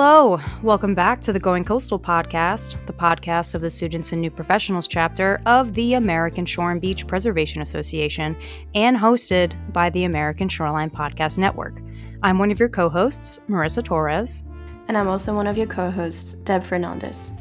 hello. Welcome back to the Going Coastal podcast, the podcast of the Students and New Professionals chapter of the American Shore and Beach Preservation Association and hosted by the American Shoreline Podcast Network. I'm one of your co hosts, Marissa Torres. And I'm also one of your co hosts, Deb Fernandes.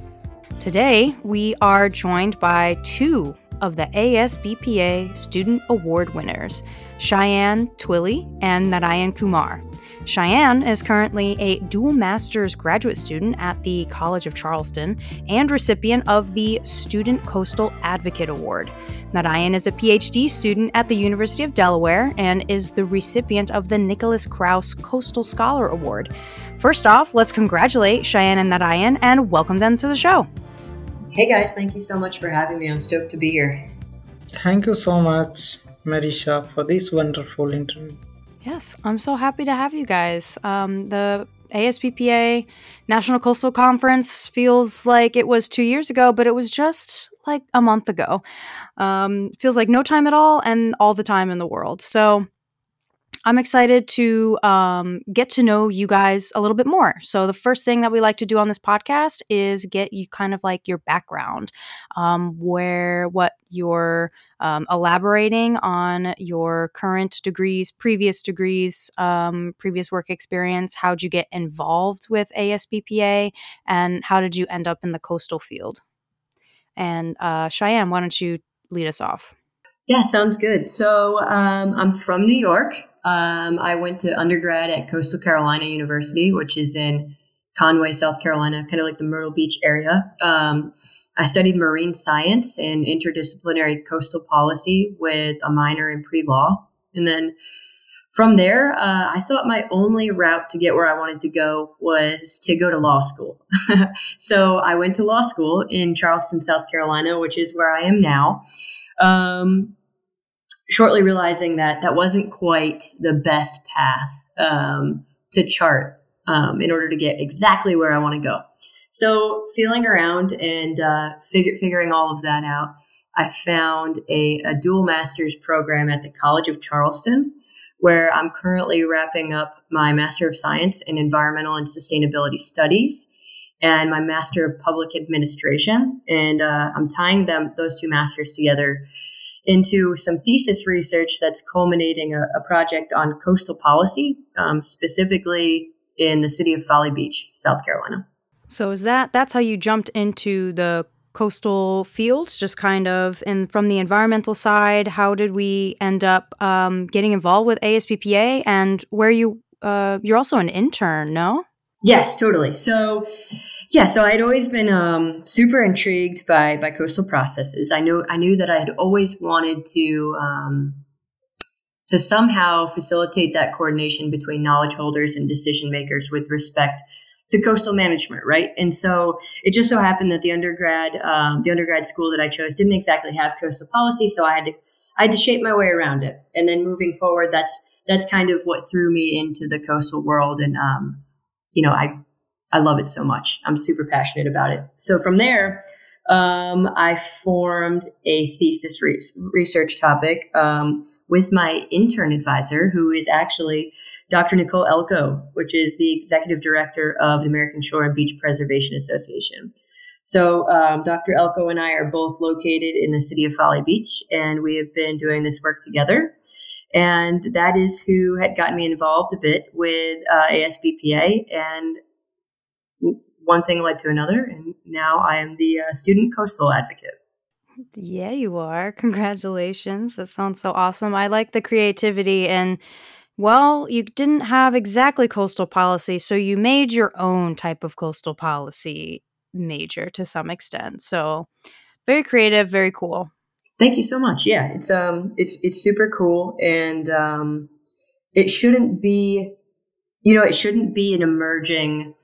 Today, we are joined by two of the ASBPA Student Award winners, Cheyenne Twilley and Narayan Kumar. Cheyenne is currently a dual master's graduate student at the College of Charleston and recipient of the Student Coastal Advocate Award. Narayan is a PhD student at the University of Delaware and is the recipient of the Nicholas Kraus Coastal Scholar Award. First off, let's congratulate Cheyenne and Narayan and welcome them to the show. Hey guys, thank you so much for having me. I'm stoked to be here. Thank you so much, Marisha, for this wonderful interview. Yes, I'm so happy to have you guys. Um, the ASBPA National Coastal Conference feels like it was two years ago, but it was just like a month ago. Um, feels like no time at all and all the time in the world. So I'm excited to um, get to know you guys a little bit more. So, the first thing that we like to do on this podcast is get you kind of like your background, um, where what you're um, elaborating on your current degrees, previous degrees, um, previous work experience. How'd you get involved with ASBPA, and how did you end up in the coastal field? And uh, Cheyenne, why don't you lead us off? Yeah, sounds good. So um, I'm from New York. Um, I went to undergrad at Coastal Carolina University, which is in Conway, South Carolina, kind of like the Myrtle Beach area. Um, I studied marine science and interdisciplinary coastal policy with a minor in pre law. And then from there, uh, I thought my only route to get where I wanted to go was to go to law school. so I went to law school in Charleston, South Carolina, which is where I am now. Um, shortly realizing that that wasn't quite the best path um, to chart um, in order to get exactly where I want to go. So, feeling around and uh, figuring all of that out, I found a, a dual master's program at the College of Charleston, where I'm currently wrapping up my Master of Science in Environmental and Sustainability Studies and my Master of Public Administration. And uh, I'm tying them those two masters together into some thesis research that's culminating a, a project on coastal policy, um, specifically in the city of Folly Beach, South Carolina. So is that that's how you jumped into the coastal fields, just kind of in from the environmental side? How did we end up um, getting involved with ASBPA, and where you uh, you're also an intern, no? Yes, totally. So, yeah, so I'd always been um, super intrigued by by coastal processes. I know I knew that I had always wanted to um, to somehow facilitate that coordination between knowledge holders and decision makers with respect to coastal management, right? And so it just so happened that the undergrad um, the undergrad school that I chose didn't exactly have coastal policy, so I had to I had to shape my way around it. And then moving forward, that's that's kind of what threw me into the coastal world and um, you know, I, I love it so much. I'm super passionate about it. So from there, um, I formed a thesis re- research topic um, with my intern advisor, who is actually Dr. Nicole Elko, which is the executive director of the American Shore and Beach Preservation Association. So, um, Dr. Elko and I are both located in the city of Folly Beach, and we have been doing this work together. And that is who had gotten me involved a bit with uh, ASBPA. And one thing led to another. And now I am the uh, student coastal advocate. Yeah, you are. Congratulations. That sounds so awesome. I like the creativity and well, you didn't have exactly coastal policy, so you made your own type of coastal policy major to some extent. So, very creative, very cool. Thank you so much. Yeah, it's um, it's it's super cool, and um, it shouldn't be, you know, it shouldn't be an emerging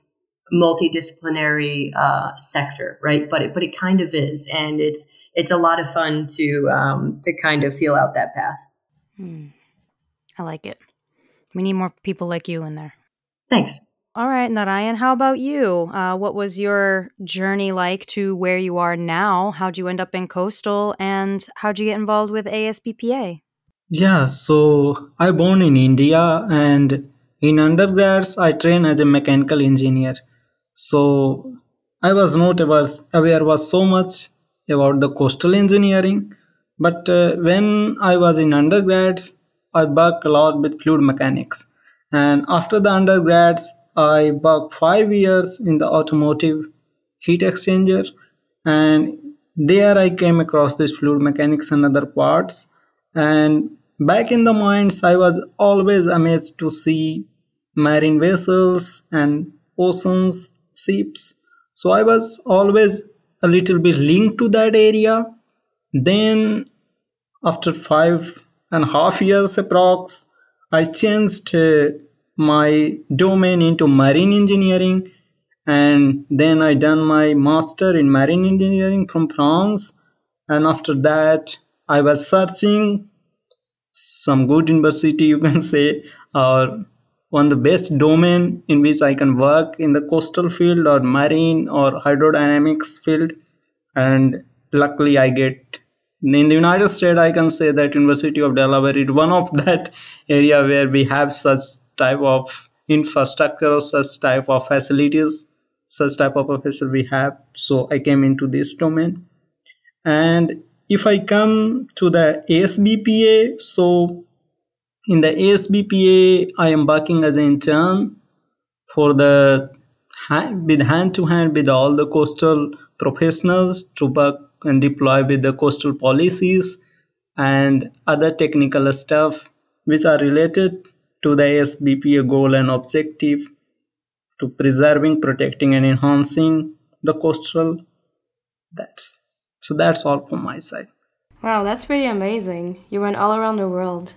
multidisciplinary uh, sector, right? But it but it kind of is, and it's it's a lot of fun to um, to kind of feel out that path. Hmm. I like it. We need more people like you in there. Thanks. All right, Narayan, how about you? Uh, what was your journey like to where you are now? How'd you end up in Coastal and how'd you get involved with ASBPA? Yeah, so I born in India and in undergrads I trained as a mechanical engineer. So I was not aware was so much about the coastal engineering, but uh, when I was in undergrads, I worked a lot with fluid mechanics. And after the undergrads, I worked five years in the automotive heat exchanger, and there I came across this fluid mechanics and other parts. And back in the mines, I was always amazed to see marine vessels and oceans, ships. So I was always a little bit linked to that area. Then, after five and a half years approx, I changed uh, my domain into marine engineering and then i done my master in marine engineering from france. And after that i was searching some good university you can say or one the best domain in which i can work in the coastal field or marine or hydrodynamics field. And luckily i get in the united states i can say that university of delaware is one of that area where we have such type of infrastructure such type of facilities such type of professor we have. So i came into this domain. And if i come to the asbpa so in the asbpa i am working as an intern for the with hand to hand with all the coastal professionals to work and deploy with the coastal policies and other technical stuff which are related to the ASBPA goal and objective to preserving, protecting, and enhancing the coastal. That's so. That's all from my side. Wow, that's pretty amazing. You went all around the world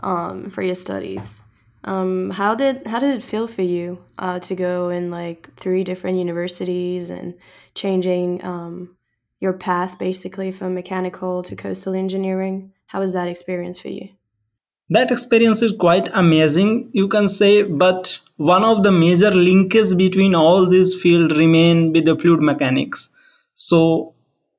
um, for your studies. Um, how did how did it feel for you uh, to go in like three different universities and changing um, your path basically from mechanical to coastal engineering? How was that experience for you? That experience is quite amazing, you can say, but one of the major linkage between all these fields remain with the fluid mechanics. So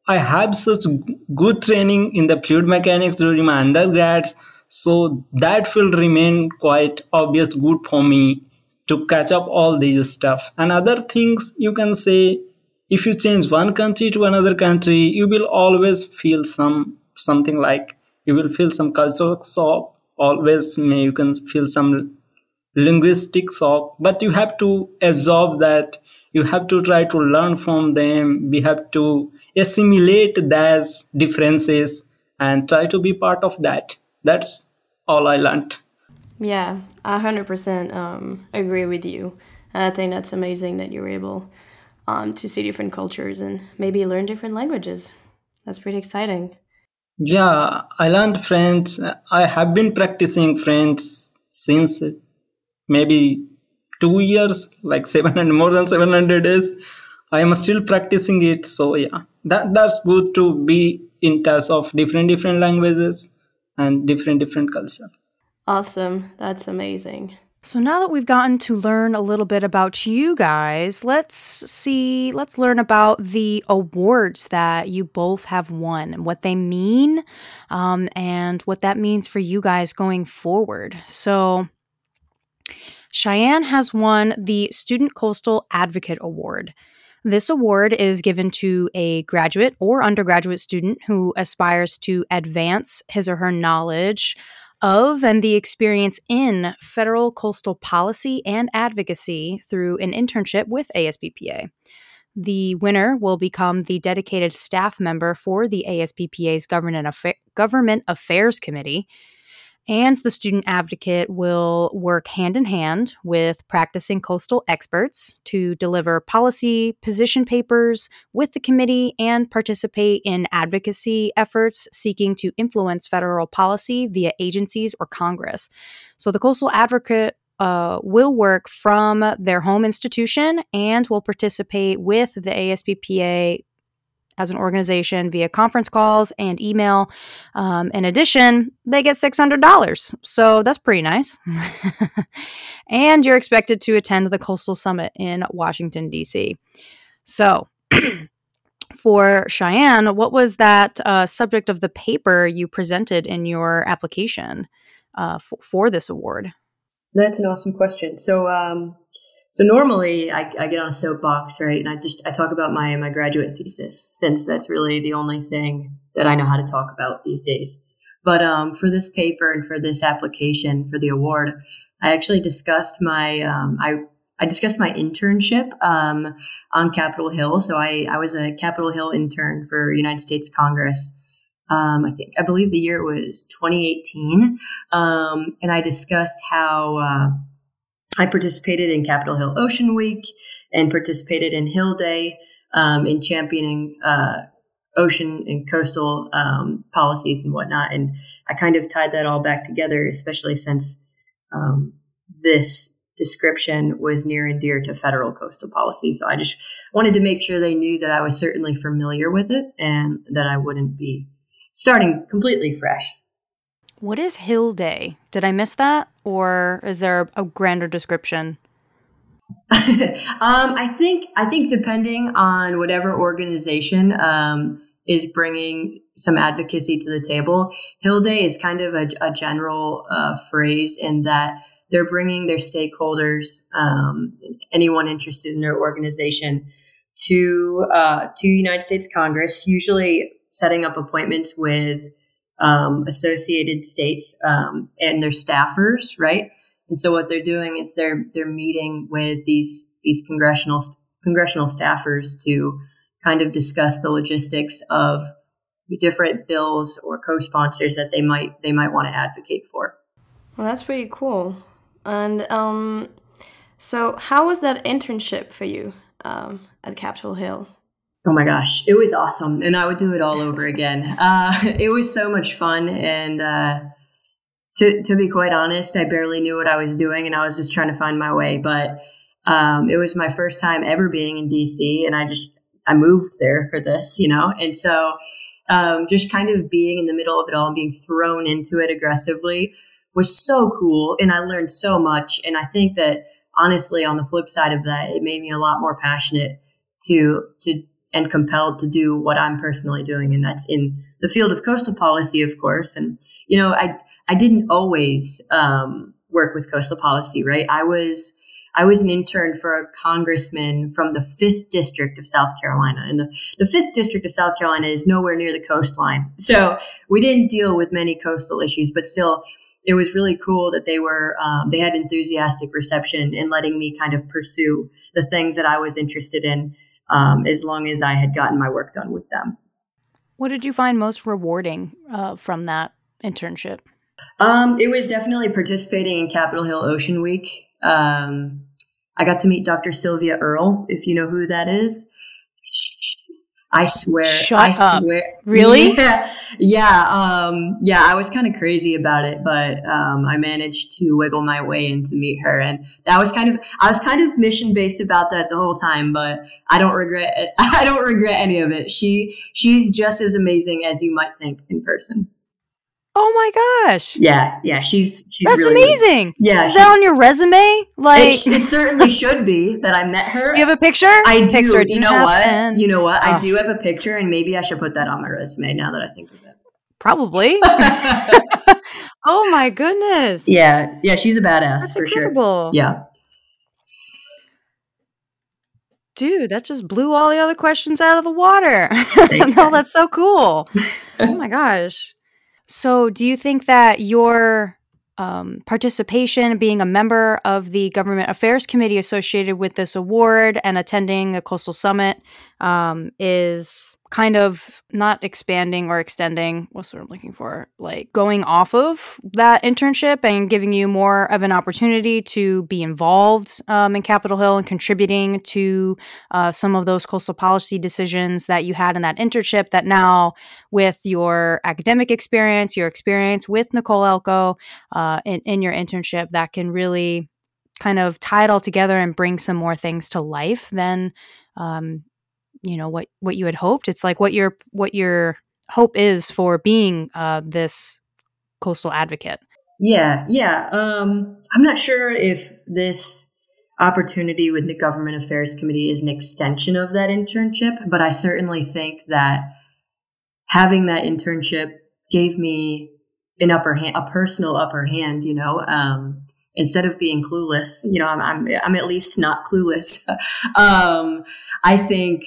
I have such good training in the fluid mechanics during my undergrads. So that field remained quite obvious good for me to catch up all these stuff. And other things you can say if you change one country to another country, you will always feel some something like you will feel some cultural shock. Always may you can feel some linguistic shock but you have to absorb that. You have to try to learn from them. We have to assimilate those differences and try to be part of that. That's all i learned. Yeah i 100% um, agree with you. And i think that's amazing that you were able um, to see different cultures and maybe learn different languages. That's pretty exciting yeah i learned french i have been practicing french since maybe two years, like 700, more than 700 days. I am still practicing it. So yeah, that that's good to be in touch of different different languages and different different culture. Awesome. That's amazing. So now that we've gotten to learn a little bit about you guys, let's see, let's learn about the awards that you both have won and what they mean um, and what that means for you guys going forward. So Cheyenne has won the Student Coastal Advocate Award. This award is given to a graduate or undergraduate student who aspires to advance his or her knowledge of and the experience in federal coastal policy and advocacy through an internship with ASBPA. The winner will become the dedicated staff member for the ASBPA's Government, Affa- Government Affairs Committee and the student advocate will work hand in hand with practicing coastal experts to deliver policy position papers with the committee and participate in advocacy efforts seeking to influence federal policy via agencies or Congress. So the coastal advocate uh, will work from their home institution and will participate with the ASBPA as an organization via conference calls and email. Um, in addition, they get $600. So that's pretty nice. and you're expected to attend the Coastal Summit in Washington, D.C. So, for Cheyenne, what was that uh, subject of the paper you presented in your application uh, f- for this award? That's an awesome question. So, um, so normally I, I get on a soapbox, right? And I just I talk about my my graduate thesis since that's really the only thing that I know how to talk about these days. But um, for this paper and for this application for the award, I actually discussed my um, I I discussed my internship um, on Capitol Hill. So I I was a Capitol Hill intern for United States Congress. Um, I think I believe the year was 2018, um, and I discussed how. Uh, I participated in Capitol Hill Ocean Week and participated in Hill Day um, in championing uh, ocean and coastal um, policies and whatnot. And I kind of tied that all back together, especially since um, this description was near and dear to federal coastal policy. So I just wanted to make sure they knew that I was certainly familiar with it and that I wouldn't be starting completely fresh. What is Hill Day? Did I miss that? Or is there a grander description? um, I think I think depending on whatever organization um, is bringing some advocacy to the table, Hill Day is kind of a, a general uh, phrase in that they're bringing their stakeholders, um, anyone interested in their organization, to uh, to United States Congress, usually setting up appointments with um, associated states um, and their staffers, right? And so what they're doing is they're they're meeting with these these congressional congressional staffers to kind of discuss the logistics of different bills or co-sponsors that they might they might want to advocate for. Well, that's pretty cool. And um, so, how was that internship for you um, at Capitol Hill? Oh my gosh, it was awesome, and I would do it all over again. Uh, it was so much fun, and uh, to to be quite honest, I barely knew what I was doing, and I was just trying to find my way. But um, it was my first time ever being in DC, and I just I moved there for this, you know, and so um, just kind of being in the middle of it all and being thrown into it aggressively was so cool, and I learned so much. And I think that honestly, on the flip side of that, it made me a lot more passionate to to and compelled to do what I'm personally doing. And that's in the field of coastal policy, of course. And, you know, I, I didn't always, um, work with coastal policy, right? I was, I was an intern for a congressman from the fifth district of South Carolina. And the, the fifth district of South Carolina is nowhere near the coastline. So we didn't deal with many coastal issues, but still, it was really cool that they were um, they had enthusiastic reception in letting me kind of pursue the things that I was interested in um, as long as I had gotten my work done with them. What did you find most rewarding uh, from that internship? Um, it was definitely participating in Capitol Hill Ocean Week. Um, I got to meet Dr. Sylvia Earle, if you know who that is. I swear. Shut I up. swear. Really? Yeah. Yeah. Um, yeah. I was kind of crazy about it, but um, I managed to wiggle my way in to meet her, and that was kind of. I was kind of mission based about that the whole time, but I don't regret. It. I don't regret any of it. She she's just as amazing as you might think in person. Oh my gosh. Yeah. Yeah. She's she's That's really amazing. Yeah, Is she- that on your resume? Like, It, it certainly should be that I met her. you have a picture? I do. Picture, you know what? You know what? I Oh. do have a picture, and maybe I should put that on my resume now that I think of it. Probably. oh my goodness. yeah, yeah, she's a badass That's for incredible. sure. Yeah, Dude, that just blew all the other questions out of the water. Thanks, no, that's so cool. oh my gosh. So, do you think that your um, participation, being a member of the government affairs committee associated with this award and attending the Coastal Summit, um, is kind of not expanding or extending what's what I'm looking for, like going off of that internship and giving you more of an opportunity to be involved um, in Capitol Hill and contributing to uh, some of those coastal policy decisions that you had in that internship that now with your academic experience your experience with nicole elko uh, in, in your internship that can really kind of tie it all together and bring some more things to life than um, you know what what you had hoped it's like what your what your hope is for being uh, this coastal advocate yeah, yeah. Um, I'm not sure if this opportunity with the government affairs committee is an extension of that internship, but I certainly think that having that internship gave me an upper hand, a personal upper hand, you know, um, instead of being clueless, you know, I'm, I'm, I'm at least not clueless. um, I think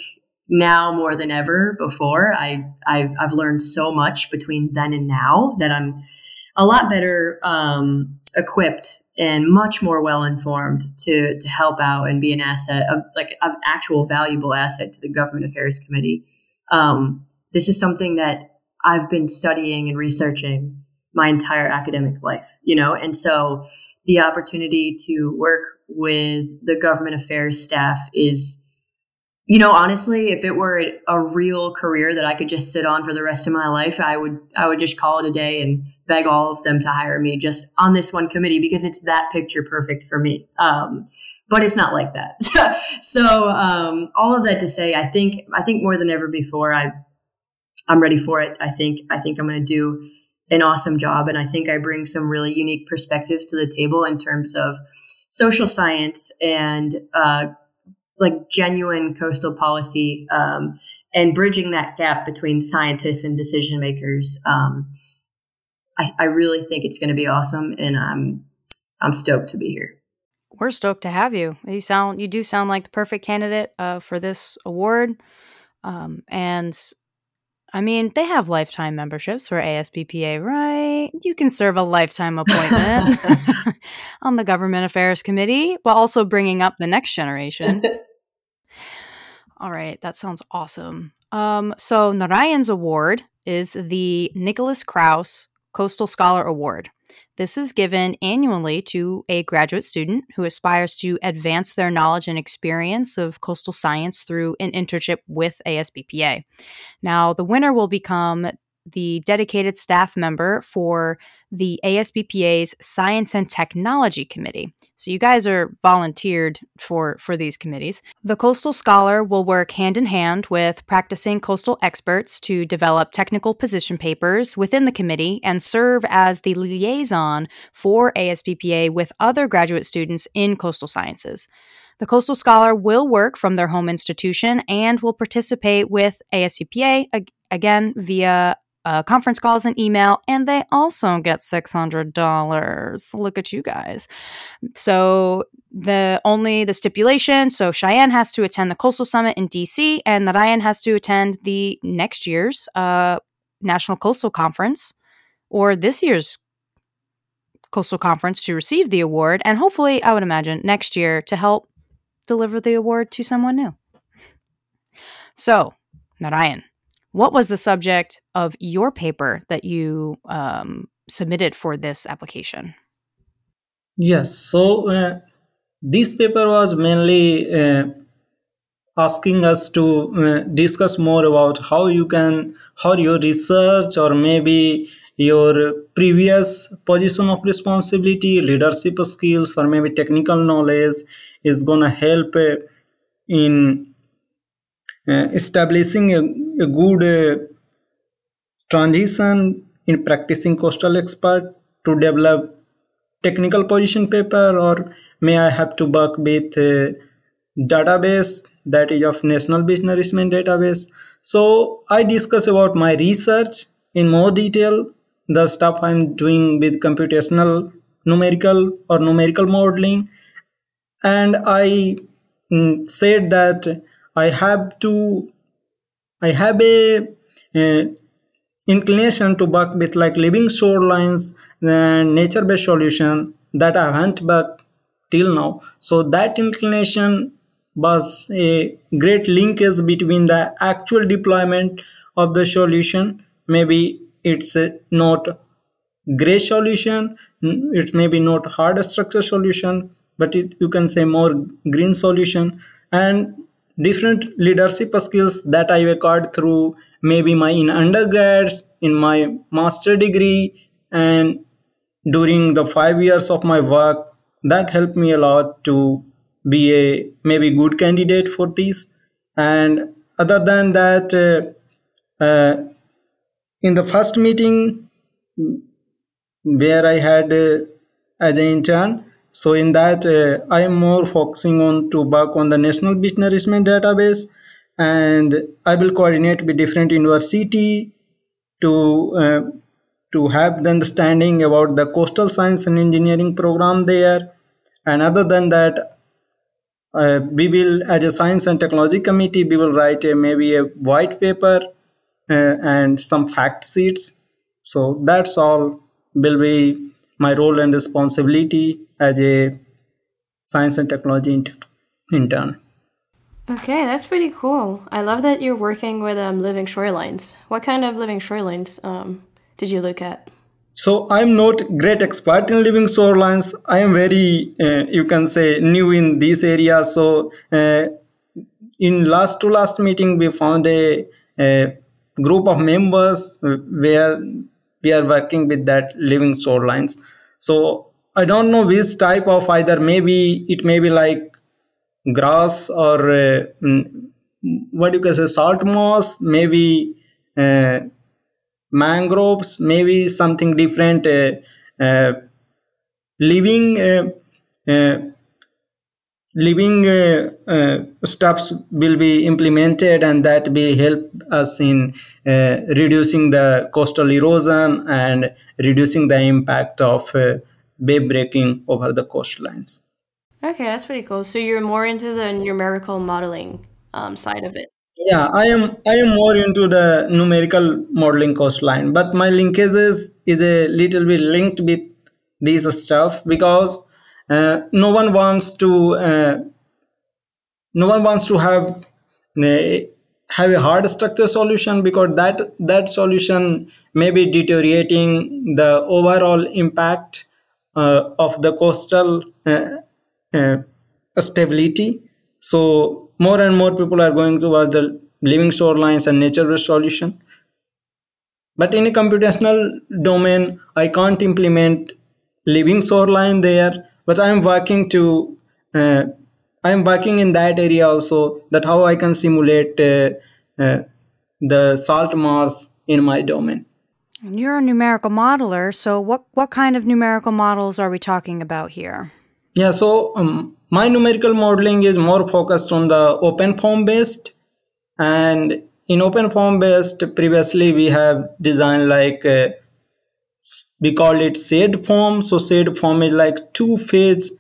now more than ever before, I, I've, I've learned so much between then and now that I'm a lot better, um, equipped and much more well informed to, to help out and be an asset of like an actual valuable asset to the government affairs committee. Um, this is something that I've been studying and researching my entire academic life, you know, and so the opportunity to work with the government affairs staff is, you know, honestly, if it were a real career that I could just sit on for the rest of my life, I would, I would just call it a day and beg all of them to hire me just on this one committee because it's that picture perfect for me. Um, but it's not like that. so, um, all of that to say, I think, I think more than ever before, I, I'm ready for it. I think, I think I'm going to do an awesome job. And I think I bring some really unique perspectives to the table in terms of social science and uh, like genuine coastal policy um, and bridging that gap between scientists and decision makers. Um, I, I really think it's going to be awesome, and I'm I'm stoked to be here. We're stoked to have you. You sound you do sound like the perfect candidate uh, for this award, um, and I mean, they have lifetime memberships for ASBPA, right? You can serve a lifetime appointment on the Government Affairs Committee while also bringing up the next generation. All right, that sounds awesome. Um, so Narayan's award is the Nicholas Kraus Coastal Scholar Award. This is given annually to a graduate student who aspires to advance their knowledge and experience of coastal science through an internship with ASBPA. Now, the winner will become the dedicated staff member for the ASBPA's Science and Technology Committee. So you guys are volunteered for for these committees. The coastal scholar will work hand in hand with practicing coastal experts to develop technical position papers within the committee and serve as the liaison for ASBPA with other graduate students in coastal sciences. The Coastal Scholar will work from their home institution and will participate with ASBPA again via uh, conference calls and email, and they also get $600. Look at you guys. So, the only the stipulation so Cheyenne has to attend the Coastal Summit in DC, and Narayan has to attend the next year's uh, National Coastal Conference or this year's Coastal Conference to receive the award, and hopefully, I would imagine, next year to help deliver the award to someone new. So, Narayan, what was the subject of your paper that you um, submitted for this application? Yes, so uh, this paper was mainly uh, asking us to uh, discuss more about how you can, how your research or maybe your previous position of responsibility, leadership skills, or maybe technical knowledge is to help uh, in establishing a, a good uh, transition in practicing coastal expert to develop technical position paper or may I have to work with a database that is of National Beach Nourishment Database. So I discuss about my research in more detail, the stuff I'm doing with computational numerical or numerical modeling. And I mm, said that I have to I have a, a inclination to work with like living shorelines and nature-based solution that I haven't worked till now. So that inclination was a great linkage between the actual deployment of the solution. Maybe it's not gray solution, mm, it may be not hard structure solution, but it, you can say more green solution. And different leadership skills that I acquired through maybe my in undergrads, in my master degree, and during the five years of my work. That helped me a lot to be a maybe good candidate for this. And other than that, uh, uh, in the first meeting where I had uh, as an intern, so in that, uh, I am more focusing on to work on the National Beach Nourishment Database, and I will coordinate with different university to uh, to have the understanding about the coastal science and engineering program there. And other than that, uh, we will, as a science and technology committee, we will write a, maybe a white paper uh, and some fact sheets. So that's all will be my role and responsibility as a science and technology intern. Okay, that's pretty cool. I love that you're working with um, living shorelines. What kind of living shorelines um, did you look at? So I'm not great expert in living shorelines. I am very, uh, you can say, new in this area. So uh, in last to last meeting, we found a, a group of members where we are working with that living shorelines. So I don't know which type of either maybe it may be like grass or uh, what you can say salt marsh, maybe uh, mangroves, maybe something different. Uh, uh living uh, uh, living uh, uh, steps will be implemented and that will help us in uh, reducing the coastal erosion and reducing the impact of uh, wave breaking over the coastlines okay that's pretty cool. So you're more into the numerical modeling um, side of it. Yeah i am i am more into the numerical modeling coastline but my linkages is a little bit linked with these stuff because no one wants to uh, no one wants to have uh, have a hard structure solution because that that solution may be deteriorating the overall impact uh, of the coastal uh, uh, stability. So more and more people are going towards the living shorelines and nature-based solution. But in a computational domain i can't implement living shoreline there but i'm working to uh, i'm working in that area also that how i can simulate uh, uh, the salt marsh in my domain. And you're a numerical modeler so what what kind of numerical models are we talking about here? Yeah so um, my numerical modeling is more focused on the OpenFOAM based. And in OpenFOAM based previously we have designed like uh, we call it SedFoam. So SedFoam is like two phase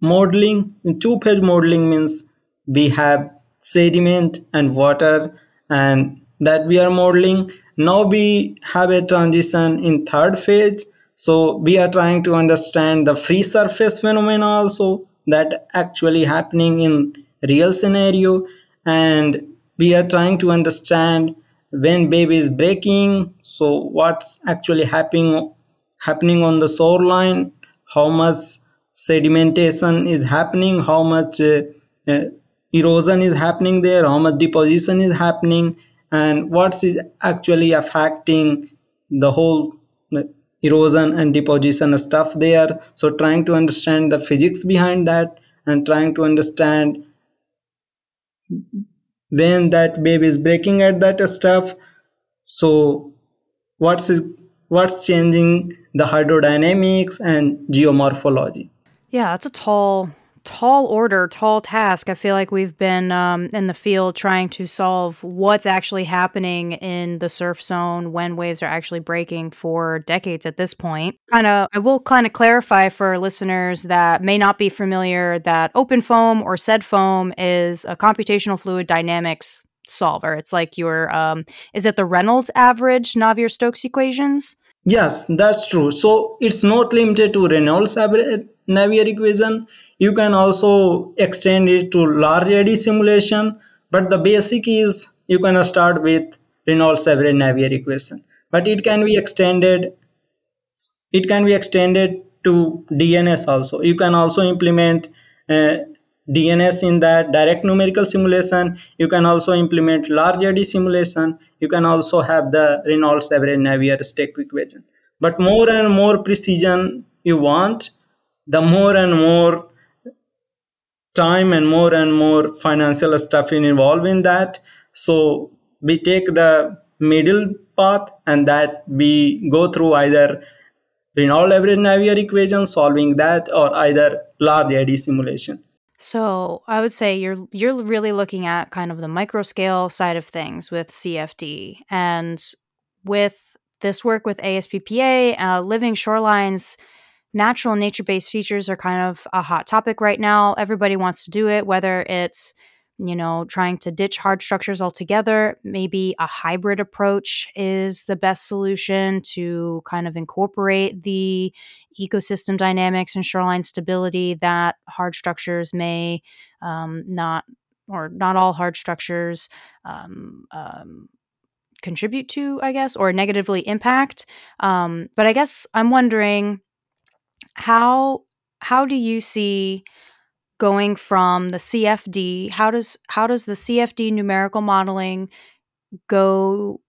modeling. In two phase modeling means we have sediment and water and that we are modeling. Now we have a transition in third phase. So we are trying to understand the free surface phenomena also that actually happening in real scenario. And we are trying to understand when baby is breaking so what's actually happening happening on the shoreline how much sedimentation is happening how much uh, uh, erosion is happening there how much deposition is happening and what's actually affecting the whole uh, erosion and deposition stuff there. So trying to understand the physics behind that and trying to understand when that baby is breaking at that stuff. So what's what's changing the hydrodynamics and geomorphology? Yeah it's a tall tall order, tall task. I feel like we've been um, in the field trying to solve what's actually happening in the surf zone when waves are actually breaking for decades at this point. Kind of, I will kind of clarify for listeners that may not be familiar that OpenFOAM or SedFoam is a computational fluid dynamics solver. It's like your, um, is it the Reynolds average Navier Stokes equations? Yes, that's true. So it's not limited to Reynolds Navier equation. You can also extend it to large eddy simulation but the basic is you can start with Reynolds average Navier equation. But it can be extended it can be extended to DNS also. You can also implement uh, DNS in that direct numerical simulation. You can also implement large eddy simulation. You can also have the Reynolds average Navier Stokes equation. But more and more precision you want the more and more time and more and more financial stuff involved in that. So we take the middle path and that we go through either Reynolds average Navier equation solving that or either large eddy simulation. So I would say you're you're really looking at kind of the micro scale side of things with CFD and with this work with ASBPA, uh, living shorelines, natural nature based features are kind of a hot topic right now. Everybody wants to do it, whether it's you know, trying to ditch hard structures altogether. Maybe a hybrid approach is the best solution to kind of incorporate the ecosystem dynamics and shoreline stability that hard structures may um, not, or not all hard structures um, um, contribute to, I guess, or negatively impact. Um, but I guess I'm wondering how how do you see going from the CFD how does how does the CFD numerical modeling go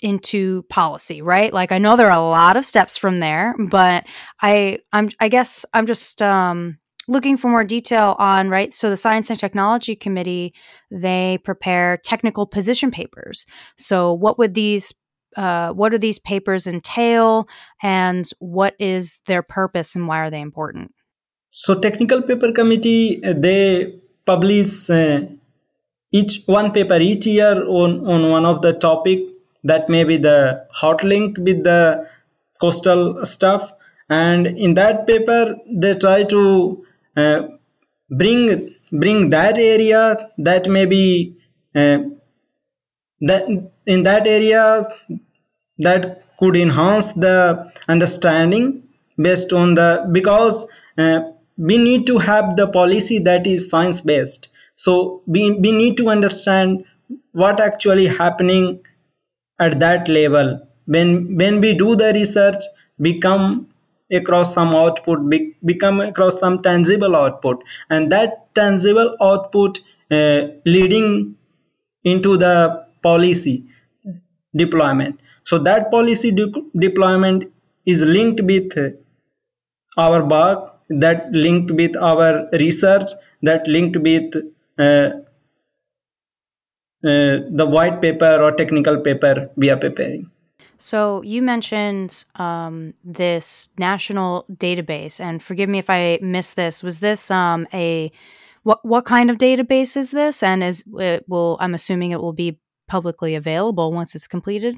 into policy right? Like i know there are a lot of steps from there but i i'm i guess i'm just um looking for more detail on right so the science and technology committee they prepare technical position papers. So what would these uh, what do these papers entail and what is their purpose and why are they important? So technical paper committee uh, they publish uh, each one paper each year on, on one of the topic that may be the hot linked with the coastal stuff. And in that paper they try to uh, bring bring that area that may be uh, that in that area that could enhance the understanding based on the because uh, we need to have the policy that is science based so we, we need to understand what actually happening at that level. When when we do the research we come across some output we across some tangible output. And that tangible output uh, leading into the policy deployment. So that policy de- deployment is linked with our work that linked with our research that linked with uh, uh, the white paper or technical paper we are preparing. So you mentioned um, this national database and forgive me if i missed this. Was this um, a what what kind of database is this? And is it will i'm assuming it will be publicly available once it's completed?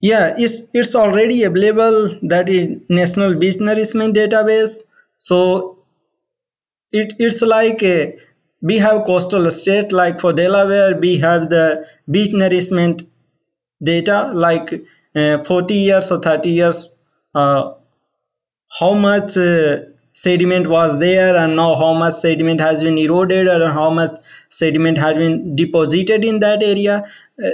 Yeah it's it's already available that is national beach nourishment database. So it, it's like a, we have coastal state like for delaware we have the beach nourishment data like uh, 40 years or 30 years uh, how much uh, sediment was there and now how much sediment has been eroded or how much sediment has been deposited in that area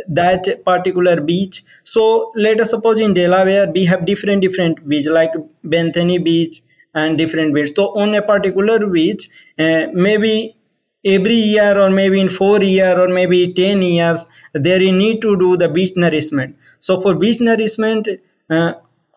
that particular beach. So let us suppose in delaware we have different different beach like bethany beach and different beach. So on a particular beach uh, maybe every year or maybe in four year or maybe 10 years there you need to do the beach nourishment. So for beach nourishment uh,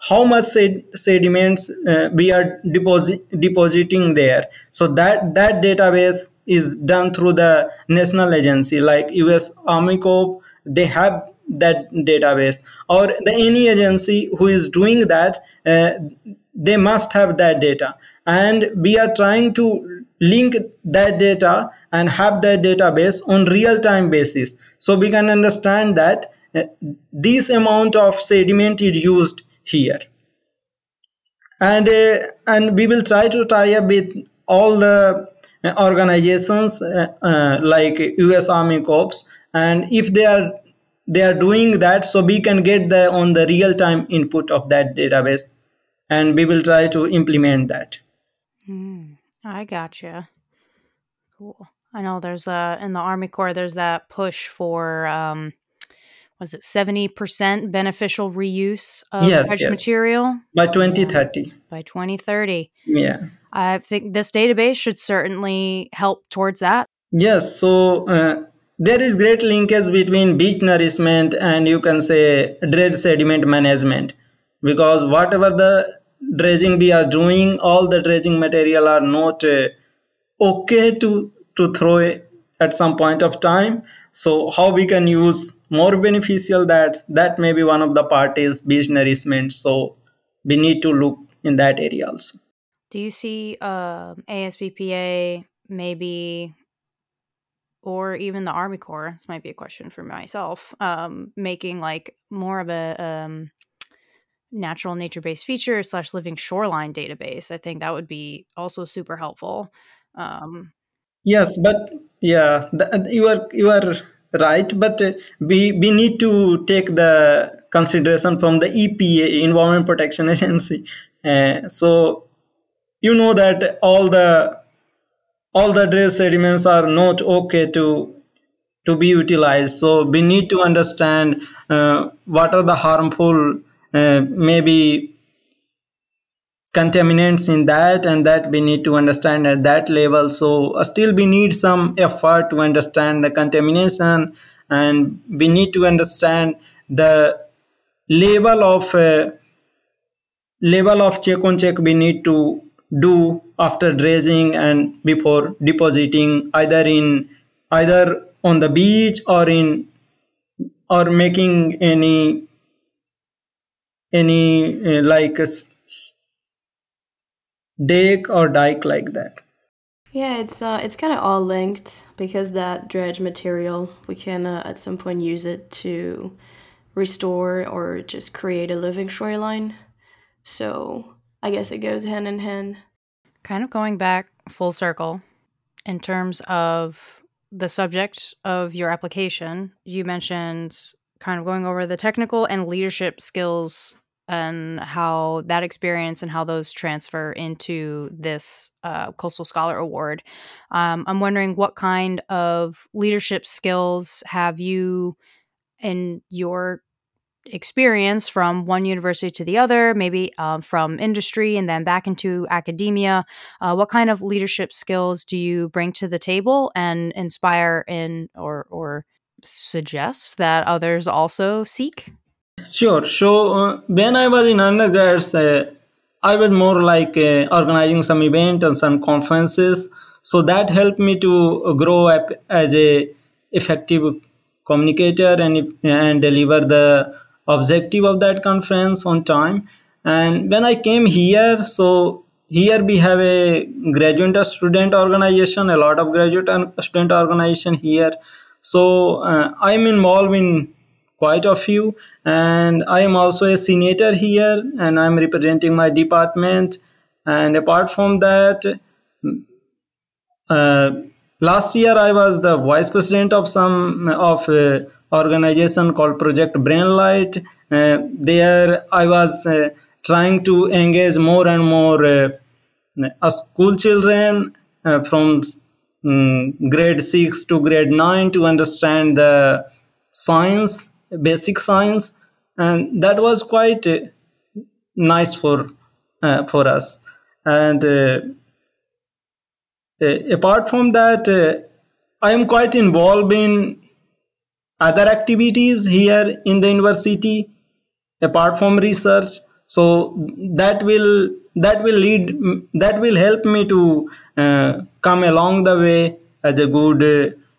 how much sed- sediments uh, we are deposit- depositing there? So that that database is done through the national agency like us army corps they have that database. Or the any agency who is doing that uh, they must have that data. And we are trying to link that data and have that database on real time basis. So we can understand that uh, this amount of sediment is used here. And uh, and we will try to tie up with all the organizations uh, uh, like US Army Corps and if they are they are doing that so we can get the on the real time input of that database. And we will try to implement that. Mm, i gotcha. Cool. I know there's a in the army corps there's that push for um was it 70% beneficial reuse of yes, yes. yes. material? By 2030 by 2030 yeah. I think this database should certainly help towards that. Yes so uh, there is great linkage between beach nourishment and you can say dredge sediment management. Because whatever the dredging we are doing all the dredging material are not uh, okay to to throw at some point of time. So how we can use more beneficial that that may be one of the parties beach nourishment. So we need to look in that area also. Do you see uh, asbpa maybe or even the Army Corps, this might be a question for myself, um, making like more of a um, natural nature based features slash living shoreline database. I think that would be also super helpful. Um, yes, but yeah, you are you are right. But uh, we we need to take the consideration from the EPA, Environment Protection Agency. Uh, so you know that all the all the dredge sediments are not okay to to be utilized. So we need to understand uh, what are the harmful uh, maybe contaminants in that and that we need to understand at that level so uh, still we need some effort to understand the contamination and we need to understand the level of uh, level of check on check we need to do after dredging and before depositing either in either on the beach or in or making any any uh, like a deck or dike like that. Yeah it's uh it's kind of all linked because that dredge material we can uh, at some point use it to restore or just create a living shoreline. So i guess it goes hand in hand kind of going back full circle in terms of the subject of your application you mentioned kind of going over the technical and leadership skills and how that experience and how those transfer into this uh, Coastal Scholar Award. Um, I'm wondering what kind of leadership skills have you in your experience from one university to the other, maybe uh, from industry and then back into academia. Uh, what kind of leadership skills do you bring to the table and inspire in or or suggest that others also seek? Sure. So uh, when I was in undergrads, uh, I was more like uh, organizing some event and some conferences. So that helped me to grow up as a effective communicator and and deliver the objective of that conference on time. And when I came here, so here we have a graduate student organization, a lot of graduate and student organization here. So uh, I'm involved in quite a few and i am also a senator here and i'm representing my department and apart from that uh, last year i was the vice president of some of a organization called project brainlight. Uh, there i was uh, trying to engage more and more uh, school children uh, from um, grade 6 to grade 9 to understand the science basic science. And that was quite uh, nice for uh, for us. And uh, uh apart from that uh, i am quite involved in other activities here in the university apart from research so that will that will lead that will help me to uh, come along the way as a good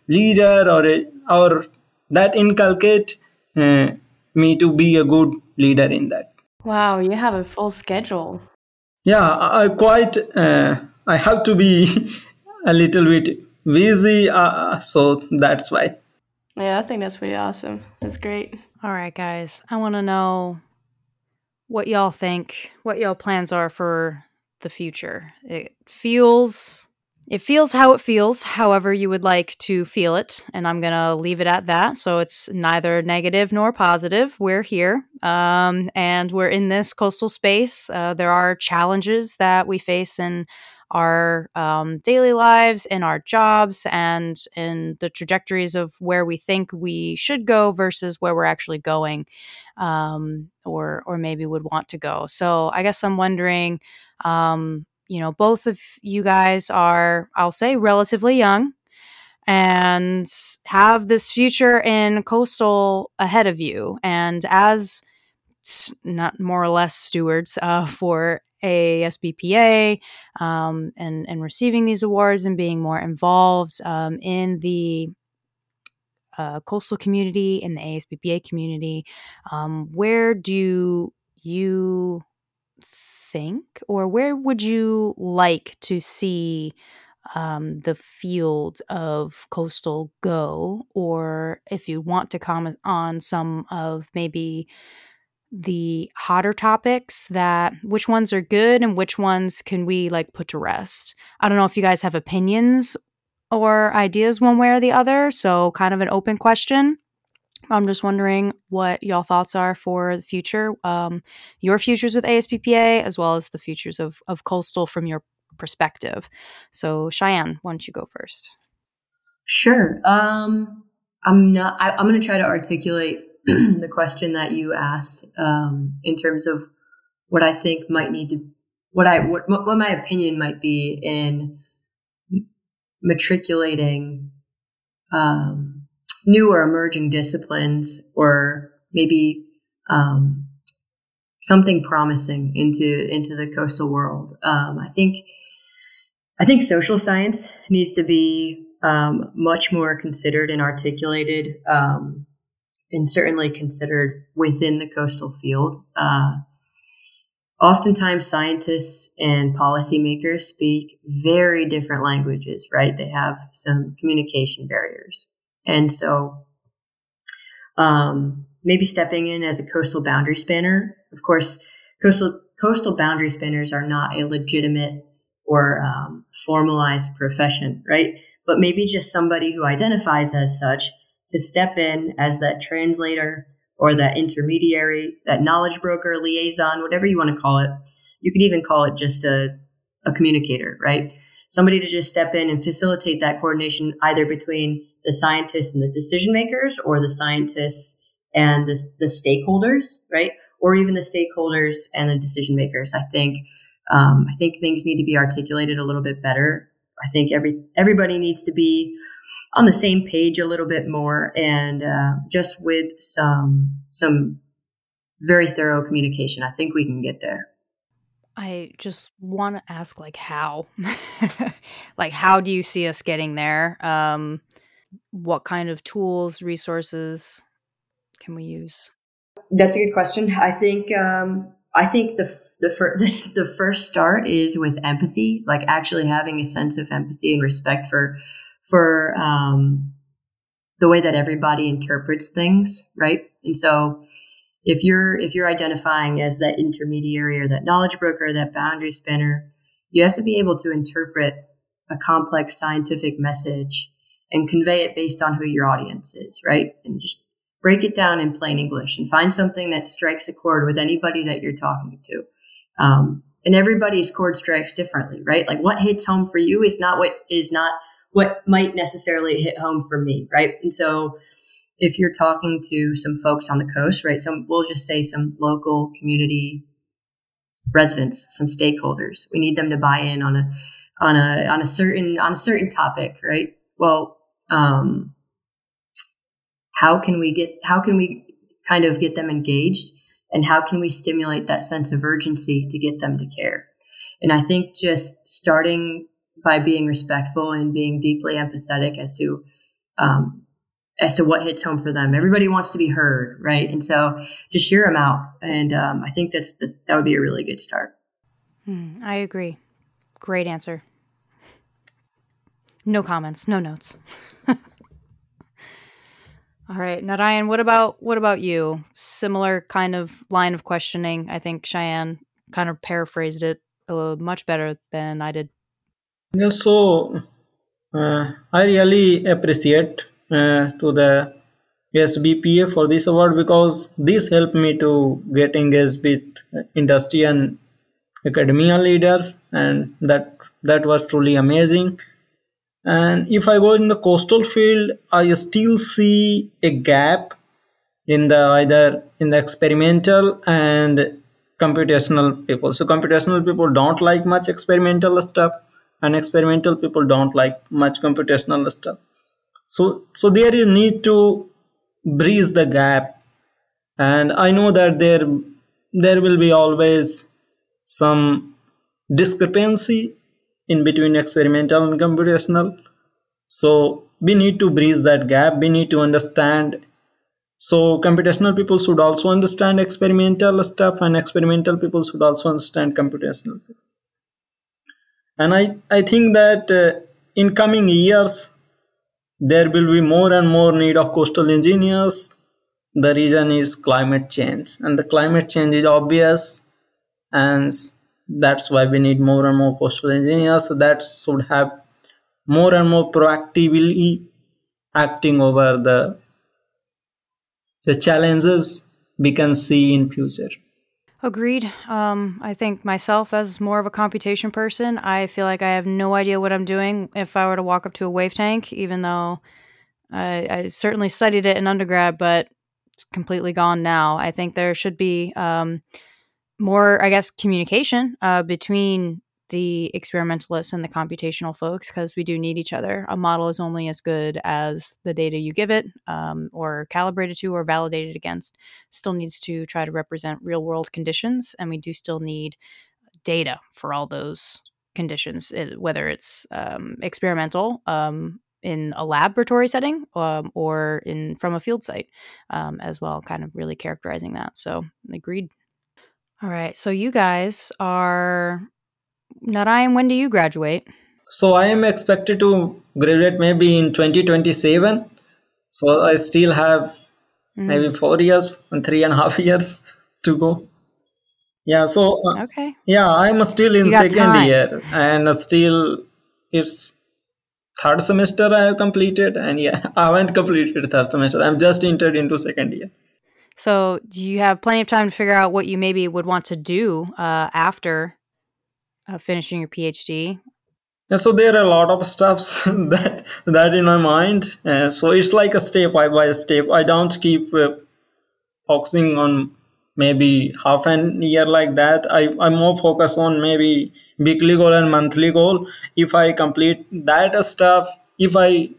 leader or a, or that inculcate uh, me to be a good leader in that. Wow, you have a full schedule. Yeah, I quite. Uh, I have to be a little bit busy, uh, so that's why. Yeah, I think that's pretty awesome. That's great. All right, guys. I want to know what y'all think, what y'all plans are for the future. It feels it feels how it feels, however, you would like to feel it. And I'm going to leave it at that. So it's neither negative nor positive. We're here um, and we're in this coastal space. Uh, there are challenges that we face in our um, daily lives, in our jobs, and in the trajectories of where we think we should go versus where we're actually going um, or, or maybe would want to go. So I guess I'm wondering um, you know, both of you guys are, I'll say, relatively young and have this future in coastal ahead of you. And as not more or less stewards uh, for ASBPA um, and, and receiving these awards and being more involved um, in the uh, coastal community, in the ASBPA community, um, where do you think, or where would you like to see um, the field of coastal go? Or if you want to comment on some of maybe the hotter topics that which ones are good and which ones can we like put to rest. I don't know if you guys have opinions or ideas one way or the other, so kind of an open question. I'm just wondering what y'all thoughts are for the future, um, your futures with ASBPA, as well as the futures of of coastal from your perspective. So, Cheyenne, why don't you go first? Sure. Um, I'm not. I, am going to try to articulate the question that you asked um, in terms of what I think might need to, what I what what my opinion might be in matriculating um, new or emerging disciplines, or maybe um, something promising into into the coastal world. Um, I think I think social science needs to be um, much more considered and articulated, um, and certainly considered within the coastal field. Uh, oftentimes, scientists and policymakers speak very different languages, right? They have some communication barriers. And so, um, maybe stepping in as a coastal boundary spanner. Of course, coastal coastal boundary spanners are not a legitimate or um, formalized profession, right? But maybe just somebody who identifies as such to step in as that translator or that intermediary, that knowledge broker, liaison, whatever you want to call it. You could even call it just a, a communicator, right? Somebody to just step in and facilitate that coordination either between the scientists and the decision makers or the scientists and the, the stakeholders, right? Or even the stakeholders and the decision makers. I think um, I think things need to be articulated a little bit better. I think every everybody needs to be on the same page a little bit more, and uh, just with some some very thorough communication, I think we can get there. I just want to ask, like, how, like, how do you see us getting there? Um, what kind of tools, resources can we use? That's a good question. I think um, I think the the the first start is with empathy, like actually having a sense of empathy and respect for for um, the way that everybody interprets things, right? And so, if you're if you're identifying as that intermediary or that knowledge broker, that boundary spanner, you have to be able to interpret a complex scientific message and convey it based on who your audience is, right? And just break it down in plain English and find something that strikes a chord with anybody that you're talking to. Um, and everybody's chord strikes differently, right? Like what hits home for you is not what is not what might necessarily hit home for me, right? And so if you're talking to some folks on the coast, right? Some we'll just say some local community residents, some stakeholders. We need them to buy in on a on a on a certain on a certain topic, right? Well, um, how can we get how can we kind of get them engaged and how can we stimulate that sense of urgency to get them to care and i think just starting by being respectful and being deeply empathetic as to um, as to what hits home for them everybody wants to be heard right and so just hear them out and um, i think that's, that would be a really good start mm, i agree great answer no comments no notes All right, Narayan, what about what about you? Similar kind of line of questioning. I think Cheyenne kind of paraphrased it a little much better than I did. Yeah, so uh, I really appreciate uh, to the ASBPA for this award because this helped me to get engaged with industry and academia leaders, and that that was truly amazing. And if I go in the coastal field, I still see a gap in the either in the experimental and computational people. So computational people don't like much experimental stuff, and experimental people don't like much computational stuff. So so there is need to bridge the gap, and I know that there there will be always some discrepancy in between experimental and computational. So we need to bridge that gap. We need to understand. So computational people should also understand experimental stuff and experimental people should also understand computational and i i think that uh, in coming years there will be more and more need of coastal engineers. The reason is climate change. And the climate change is obvious and that's why we need more and more coastal engineers. So that should have more and more proactively acting over the the challenges we can see in future Agreed. Um, I think myself, as more of a computation person, I feel like I have no idea what I'm doing if I were to walk up to a wave tank, even though I, I certainly studied it in undergrad, but it's completely gone now. I think there should be um, more, I guess, communication uh, between the experimentalists and the computational folks because we do need each other. A model is only as good as the data you give it, um, or calibrated to, or validated against. Still needs to try to represent real world conditions, and we do still need data for all those conditions, eh, whether it's um, experimental. Um, in a laboratory setting um, or in from a field site um, as well kind of really characterizing that so agreed all right so you guys are Narayan, when do you graduate? So I am expected to graduate maybe in 2027. So I still have mm. maybe four years and three and a half years to go. Yeah. So uh, okay. Yeah, I'm still in second time. year, and still it's third semester I have completed, and yeah, I haven't completed third semester. I'm just entered into second year. So do you have plenty of time to figure out what you maybe would want to do uh, after uh, finishing your PhD? Yeah, so there are a lot of steps that that in my mind. Uh, so it's like a step by by step. I don't keep uh, focusing on maybe half an year like that. I I'm more focused on maybe weekly goal and monthly goal. If I complete that stuff, if I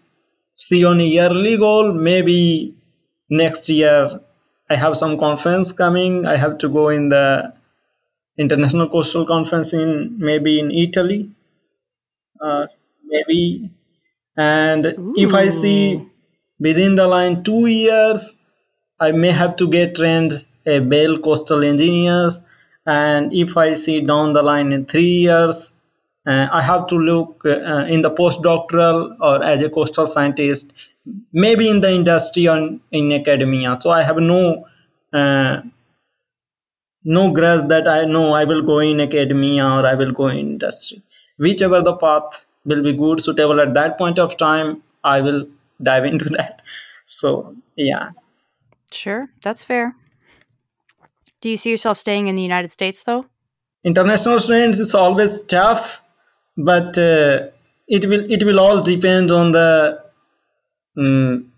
see on a yearly goal, maybe next year I have some conference coming. I have to go in the international coastal conference in maybe in Italy, uh, maybe. And Ooh. if I see within the line two years, I may have to get trained a BEL coastal engineers. And if I see down the line in three years, uh, I have to look uh, in the postdoctoral or as a coastal scientist, maybe in the industry or in academia. So I have no uh, no grudge that I know I will go in academia or I will go in industry. Whichever the path will be good, suitable at that point of time, I will dive into that. So, yeah. Sure, that's fair. Do you see yourself staying in the United States though? International students is always tough, but uh, it will it will all depend on the um,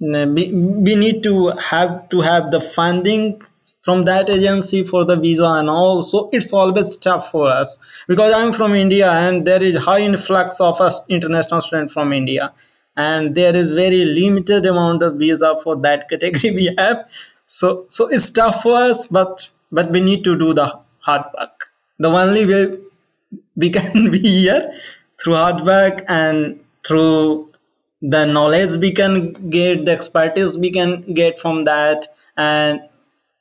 we, we need to have to have the funding from that agency for the visa and all. So it's always tough for us because i'm from india and there is high influx of us international students from india. And there is very limited amount of visa for that category we have. So so it's tough for us but but we need to do the hard work. The only way we can be here through hard work and through the knowledge we can get the expertise we can get from that and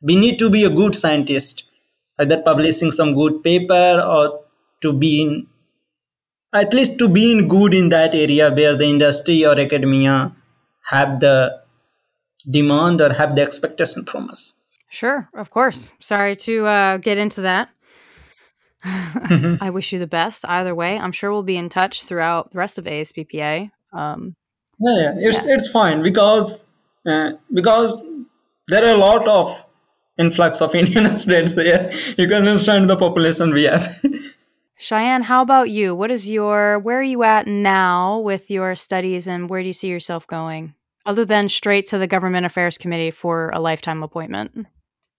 we need to be a good scientist either publishing some good paper or to be in at least to be in good in that area where the industry or academia have the demand or have the expectation from us. Sure of course. Sorry to uh, get into that. Mm-hmm. i wish you the best either way. I'm sure we'll be in touch throughout the rest of asbpa um, yeah, yeah, it's yeah. it's fine because uh, because there are a lot of influx of Indian students there. You can understand the population we have. Cheyenne, how about you? What is your where are you at now with your studies and where do you see yourself going? Other than straight to the government affairs committee for a lifetime appointment.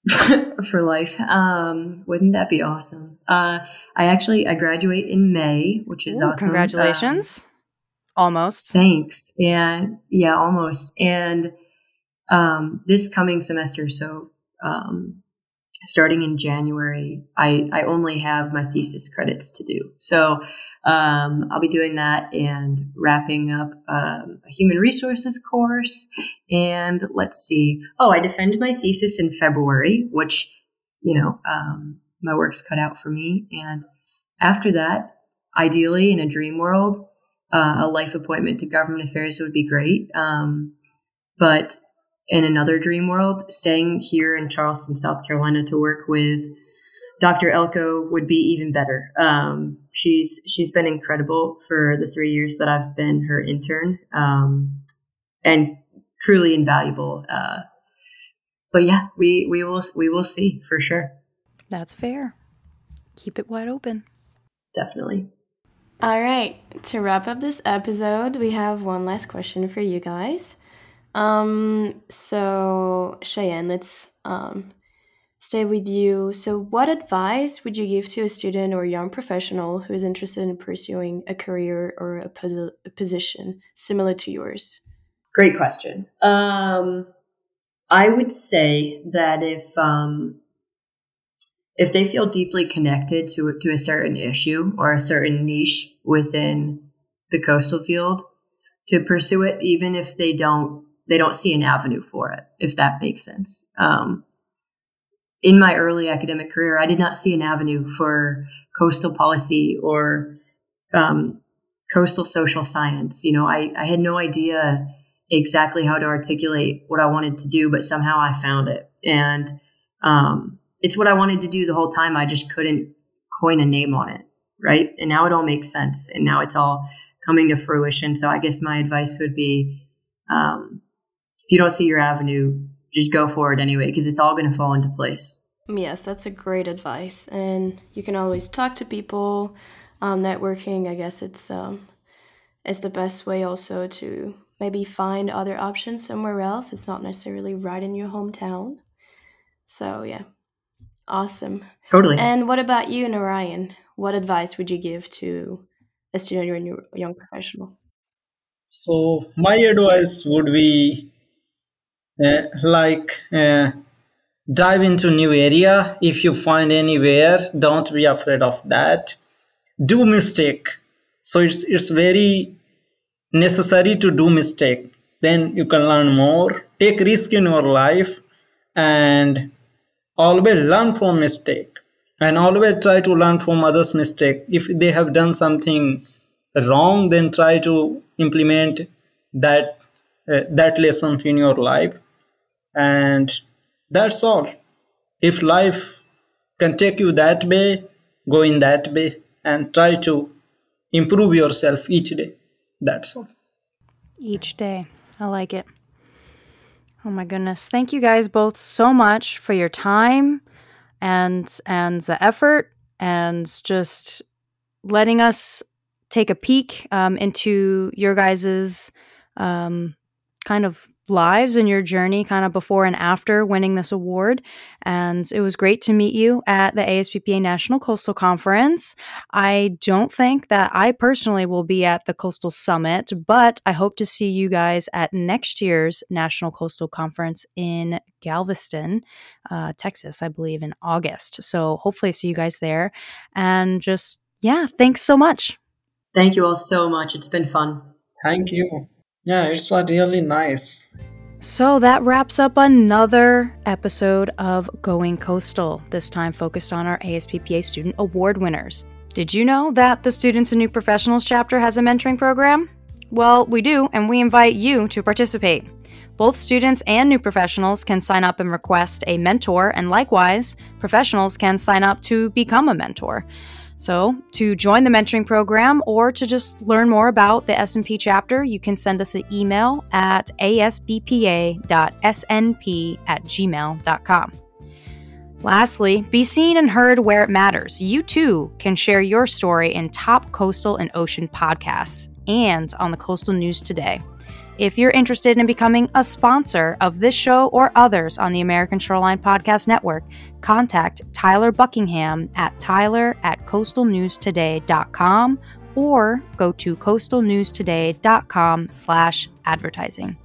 for life. Um, wouldn't that be awesome? Uh, I actually I graduate in May, which is Ooh, awesome. Congratulations. Um, almost. Thanks. And yeah, almost. And um, this coming semester, so um, starting in January, I, I only have my thesis credits to do. So um, I'll be doing that and wrapping up um, a human resources course. And let's see. Oh, I defend my thesis in February, which, you know, um, my work's cut out for me. And after that, ideally in a dream world, uh, a life appointment to government affairs would be great. Um, but in another dream world, staying here in Charleston, South Carolina to work with Dr. Elko would be even better. Um, she's she's been incredible for the three years that I've been her intern, um, and truly invaluable. Uh, but yeah, we we will we will see for sure. That's fair. Keep it wide open. Definitely. All right. To wrap up this episode, we have one last question for you guys. Um, so Cheyenne, let's um stay with you. So, what advice would you give to a student or young professional who is interested in pursuing a career or a, pos- a position similar to yours? Great question. Um, I would say that if um, if they feel deeply connected to to a certain issue or a certain niche within the coastal field, to pursue it, even if they don't they don't see an avenue for it, if that makes sense. Um, in my early academic career, I did not see an avenue for coastal policy or um, coastal social science. You know, I, I had no idea exactly how to articulate what I wanted to do, but somehow I found it. And um, it's what I wanted to do the whole time. I just couldn't coin a name on it. Right. And now it all makes sense. And now it's all coming to fruition. So I guess my advice would be um, if you don't see your avenue, just go for it anyway because it's all going to fall into place. Yes, that's a great advice, and you can always talk to people. Um, networking, I guess it's um, it's the best way also to maybe find other options somewhere else. It's not necessarily right in your hometown. So yeah, awesome. Totally. And what about you, Narayan? What advice would you give to a student or a new young professional? So my advice would be like uh, dive into new area. If you find anywhere don't be afraid of that. Do mistake. So it's it's very necessary to do mistake. Then you can learn more. Take risk in your life and always learn from mistake. And always try to learn from others mistake. If they have done something wrong then try to implement that uh, that lesson in your life and that's all. If life can take you that way go in that way and try to improve yourself each day. That's all. Each day. I like it. Oh my goodness. Thank you guys both so much for your time and and the effort and just letting us take a peek um, into your guys's um, kind of lives and your journey kind of before and after winning this award. And it was great to meet you at the ASBPA National Coastal Conference. I don't think that I personally will be at the Coastal Summit, but I hope to see you guys at next year's National Coastal Conference in Galveston, uh, Texas, I believe in August. So hopefully I see you guys there. And just, yeah, thanks so much. Thank you all so much. It's been fun. thank you yeah it was really nice So that wraps up another episode of Going Coastal, this time focused on our ASBPA Student Award winners. Did you know that the Students and New Professionals chapter has a mentoring program? Well, we do, and we invite you to participate. Both students and new professionals can sign up and request a mentor, and likewise, professionals can sign up to become a mentor. So, to join the mentoring program or to just learn more about the S&P chapter, you can send us an email at asbpa.snp at gmail.com. Lastly, be seen and heard where it matters. You too can share your story in top coastal and ocean podcasts and on the Coastal News Today. If you're interested in becoming a sponsor of this show or others on the American Shoreline Podcast Network, contact Tyler Buckingham at tyler at coastalnewstoday.com or go to coastalnewstoday.com slash advertising.